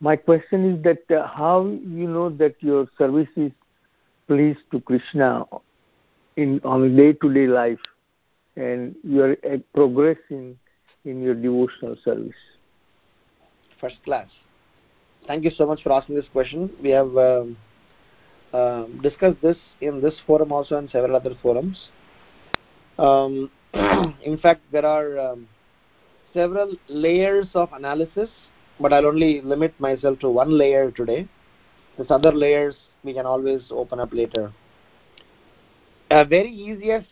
My question is that uh, how you know that your service is pleased to Krishna in on day to day life, and you are uh, progressing in your devotional service. First class. Thank you so much for asking this question. We have um, uh, discussed this in this forum also and several other forums. Um, in fact, there are um, several layers of analysis, but I'll only limit myself to one layer today. These other layers we can always open up later. A very easiest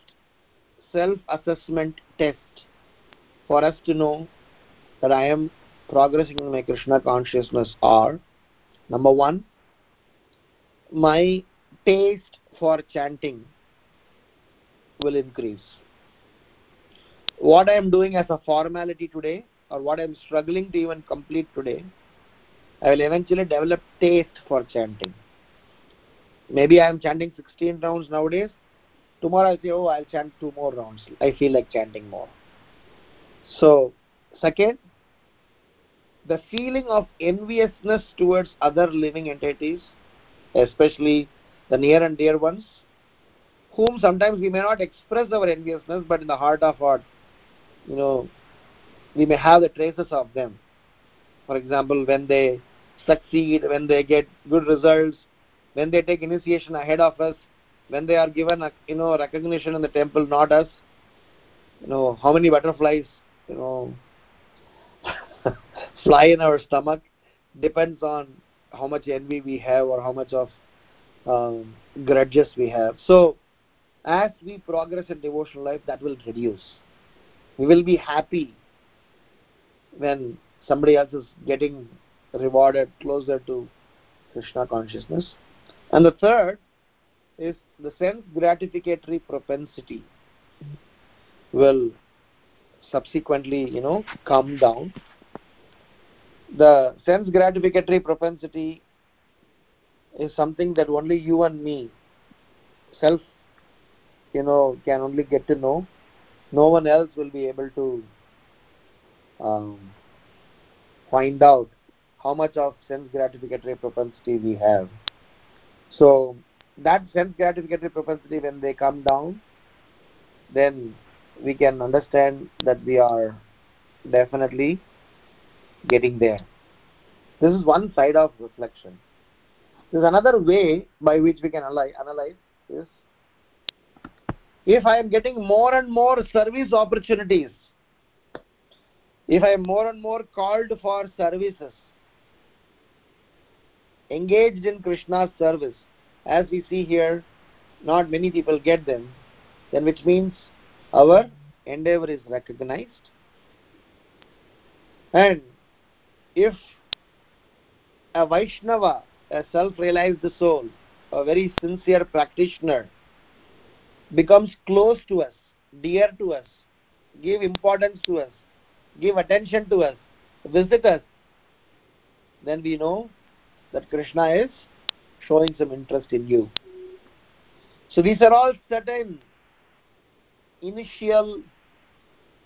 self-assessment test for us to know that I am progressing in my Krishna consciousness are number one, my taste for chanting will increase. What I am doing as a formality today, or what I am struggling to even complete today, I will eventually develop taste for chanting. Maybe I am chanting 16 rounds nowadays. Tomorrow I'll say, oh, I'll chant two more rounds. I feel like chanting more. So, second, the feeling of enviousness towards other living entities, especially the near and dear ones, whom sometimes we may not express our enviousness, but in the heart of heart, you know, we may have the traces of them. For example, when they succeed, when they get good results, when they take initiation ahead of us, when they are given, you know, recognition in the temple, not us. You know, how many butterflies, you know, fly in our stomach depends on how much envy we have or how much of um, grudges we have. So, as we progress in devotional life, that will reduce. We will be happy when somebody else is getting rewarded closer to Krishna consciousness. And the third is the sense gratificatory propensity will subsequently, you know, come down the sense gratificatory propensity is something that only you and me self you know can only get to know no one else will be able to um, find out how much of sense gratificatory propensity we have. So that sense gratificatory propensity, when they come down, then we can understand that we are definitely getting there. This is one side of reflection. There's another way by which we can analyze, this. If I am getting more and more service opportunities, if I am more and more called for services, engaged in Krishna's service, as we see here, not many people get them, then which means our endeavor is recognized. And if a Vaishnava, a self realized soul, a very sincere practitioner, becomes close to us, dear to us, give importance to us, give attention to us, visit us, then we know that Krishna is showing some interest in you. So these are all certain initial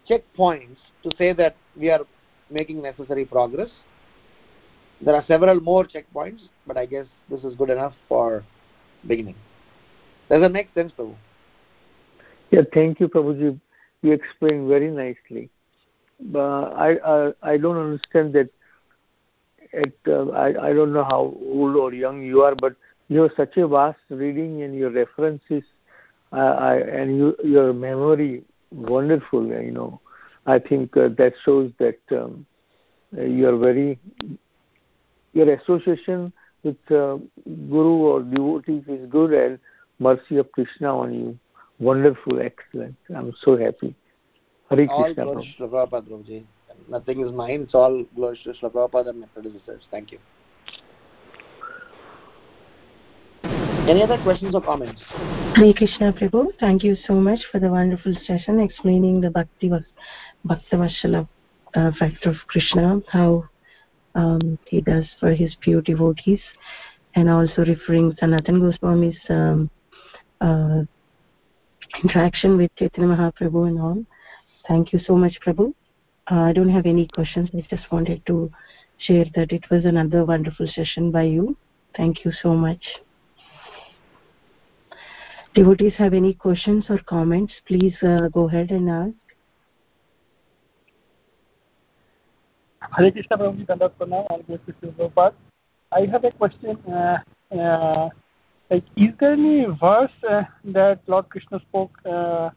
checkpoints to say that we are making necessary progress. There are several more checkpoints, but I guess this is good enough for beginning. Does that make sense, Prabhu? Yeah, thank you, Prabhuji. You explained very nicely. But I, I, I don't understand that at uh, I, I don't know how old or young you are, but you have such a vast reading and your references uh, I, and you, your memory wonderful. You know, I think uh, that shows that um, you are very your association with uh, guru or devotees is good and mercy of Krishna on you. Wonderful, excellent. I'm so happy. Hare Krishna. All Prabhuji nothing is mine. It's all glory to Srila Prabhupada and my predecessors. Thank you. Any other questions or comments? Hare Krishna Prabhu, thank you so much for the wonderful session explaining the Bhakti Bhaktavatsala uh, factor of Krishna, how um, he does for his pure devotees, and also referring Sanatan Goswami's um, uh, interaction with Chaitanya Mahaprabhu and all. Thank you so much, Prabhu. Uh, I don't have any questions. I just wanted to share that it was another wonderful session by you. Thank you so much. Devotees have any questions or comments, please uh, go ahead and ask. Hare Krishna Prabhuji Dandat Pranam, all glory to Prabhupada. I have a question. Uh, uh, like, is there any verse uh, that Lord Krishna spoke uh,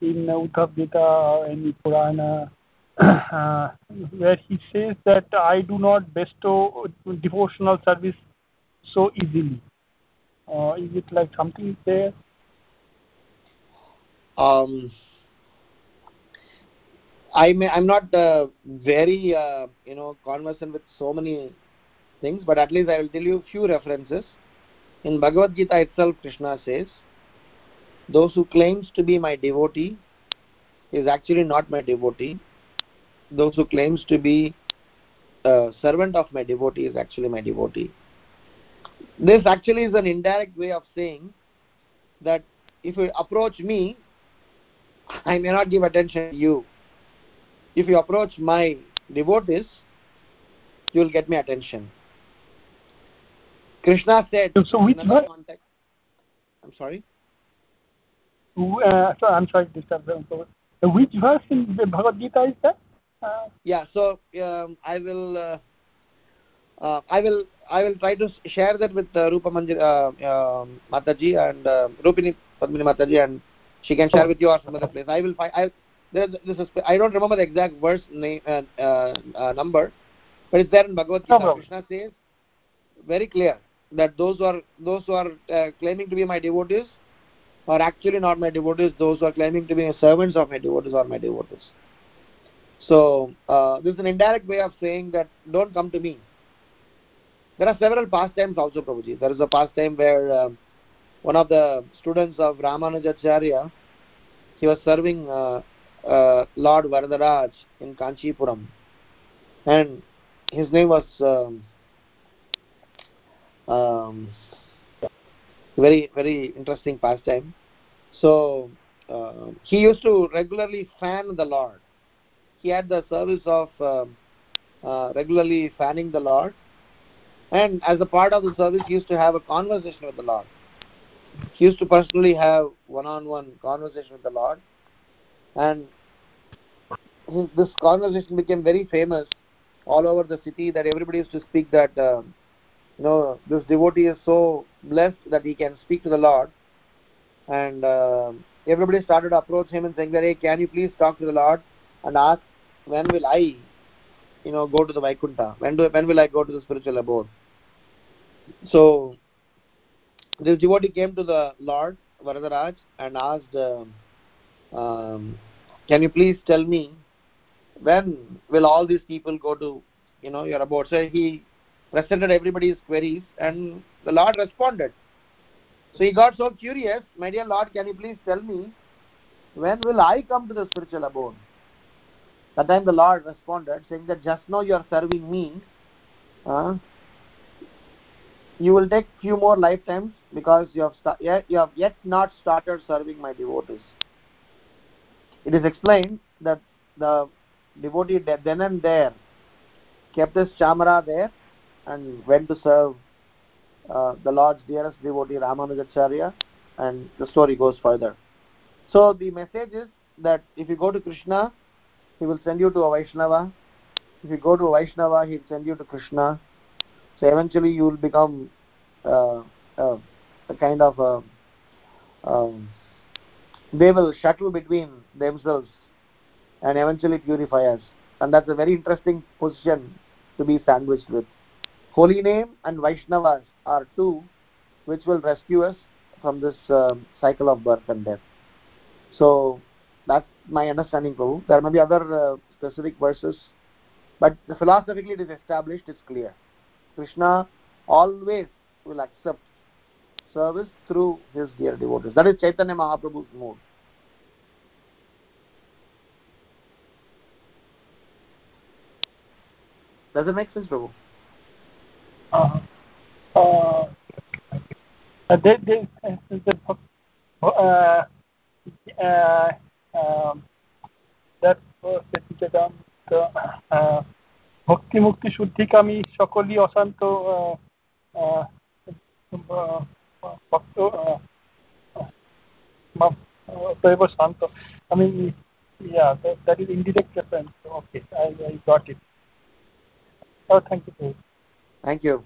in Uddhav Gita or any Purana uh, where he says that I do not bestow devotional service so easily. Is it like something there? Um, I may, I'm not uh, very uh, you know conversant with so many things, but at least I will tell you few references. In Bhagavad Gita itself, Krishna says, "Those who claims to be my devotee is actually not my devotee, those who claims to be a servant of my devotee is actually my devotee. This actually is an indirect way of saying that if you approach me i may not give attention to you if you approach my devotees you will get my attention. Krishna said so which verse? Context, i'm sorry? Uh, sorry i'm sorry to disturb which verse in the bhagavad gita is that? Yeah so um, i will uh, uh, i will i will try to share that with uh, rupa manjari uh, um, mataji and uh, rupini padmini mataji and she can share with you or some other place. I will find i there, this is i don't remember the exact verse name uh, uh, uh, number but it's there in bhagavad gita no krishna says very clear that those who are those who are uh, claiming to be my devotees are actually not my devotees those who are claiming to be servants of my devotees are my devotees so uh, this is an indirect way of saying that don't come to me. There are several pastimes also, Prabhuji. There is a pastime where uh, one of the students of Ramanujacharya, he was serving uh, Lord Varadaraj in Kanchipuram, and his name was um, um, very very interesting pastime. So uh, he used to regularly fan the Lord he had the service of um, uh, regularly fanning the Lord. And as a part of the service, he used to have a conversation with the Lord. He used to personally have one-on-one conversation with the Lord. And this conversation became very famous all over the city that everybody used to speak that, uh, you know, this devotee is so blessed that he can speak to the Lord. And uh, everybody started to approach him and saying that, hey, can you please talk to the Lord and ask, when will I, you know, go to the vaikunta When, do, when will I go to the spiritual abode? So, this devotee came to the Lord, Varadaraj, and asked, uh, um, can you please tell me when will all these people go to, you know, your abode? So he presented everybody's queries and the Lord responded. So he got so curious, my dear Lord, can you please tell me when will I come to the spiritual abode? That time the Lord responded, saying that just now you are serving me. Uh, you will take few more lifetimes because you have, you have yet not started serving my devotees. It is explained that the devotee then and there kept his chamara there and went to serve uh, the Lord's dearest devotee Ramanujacharya and the story goes further. So the message is that if you go to Krishna, he will send you to a Vaishnava. If you go to a Vaishnava, he will send you to Krishna. So eventually you will become uh, uh, a kind of a, um, they will shuttle between themselves and eventually purify us. And that's a very interesting position to be sandwiched with. Holy name and Vaishnavas are two which will rescue us from this um, cycle of birth and death. So that's my understanding, Prabhu. There may be other uh, specific verses, but philosophically it is established, it's clear. Krishna always will accept service through his dear devotees. That is Chaitanya Mahaprabhu's mood. Does it make sense, Prabhu? Uh, uh, they, they, the, uh, uh, um, that uh, ভক্তি মুক্তি শুদ্ধিকামী সকলই অশান্ত वक्तु तदेव शान्त I mean, yeah, that is indirect reference. Okay, I, I got it. Oh, thank you. Thank you.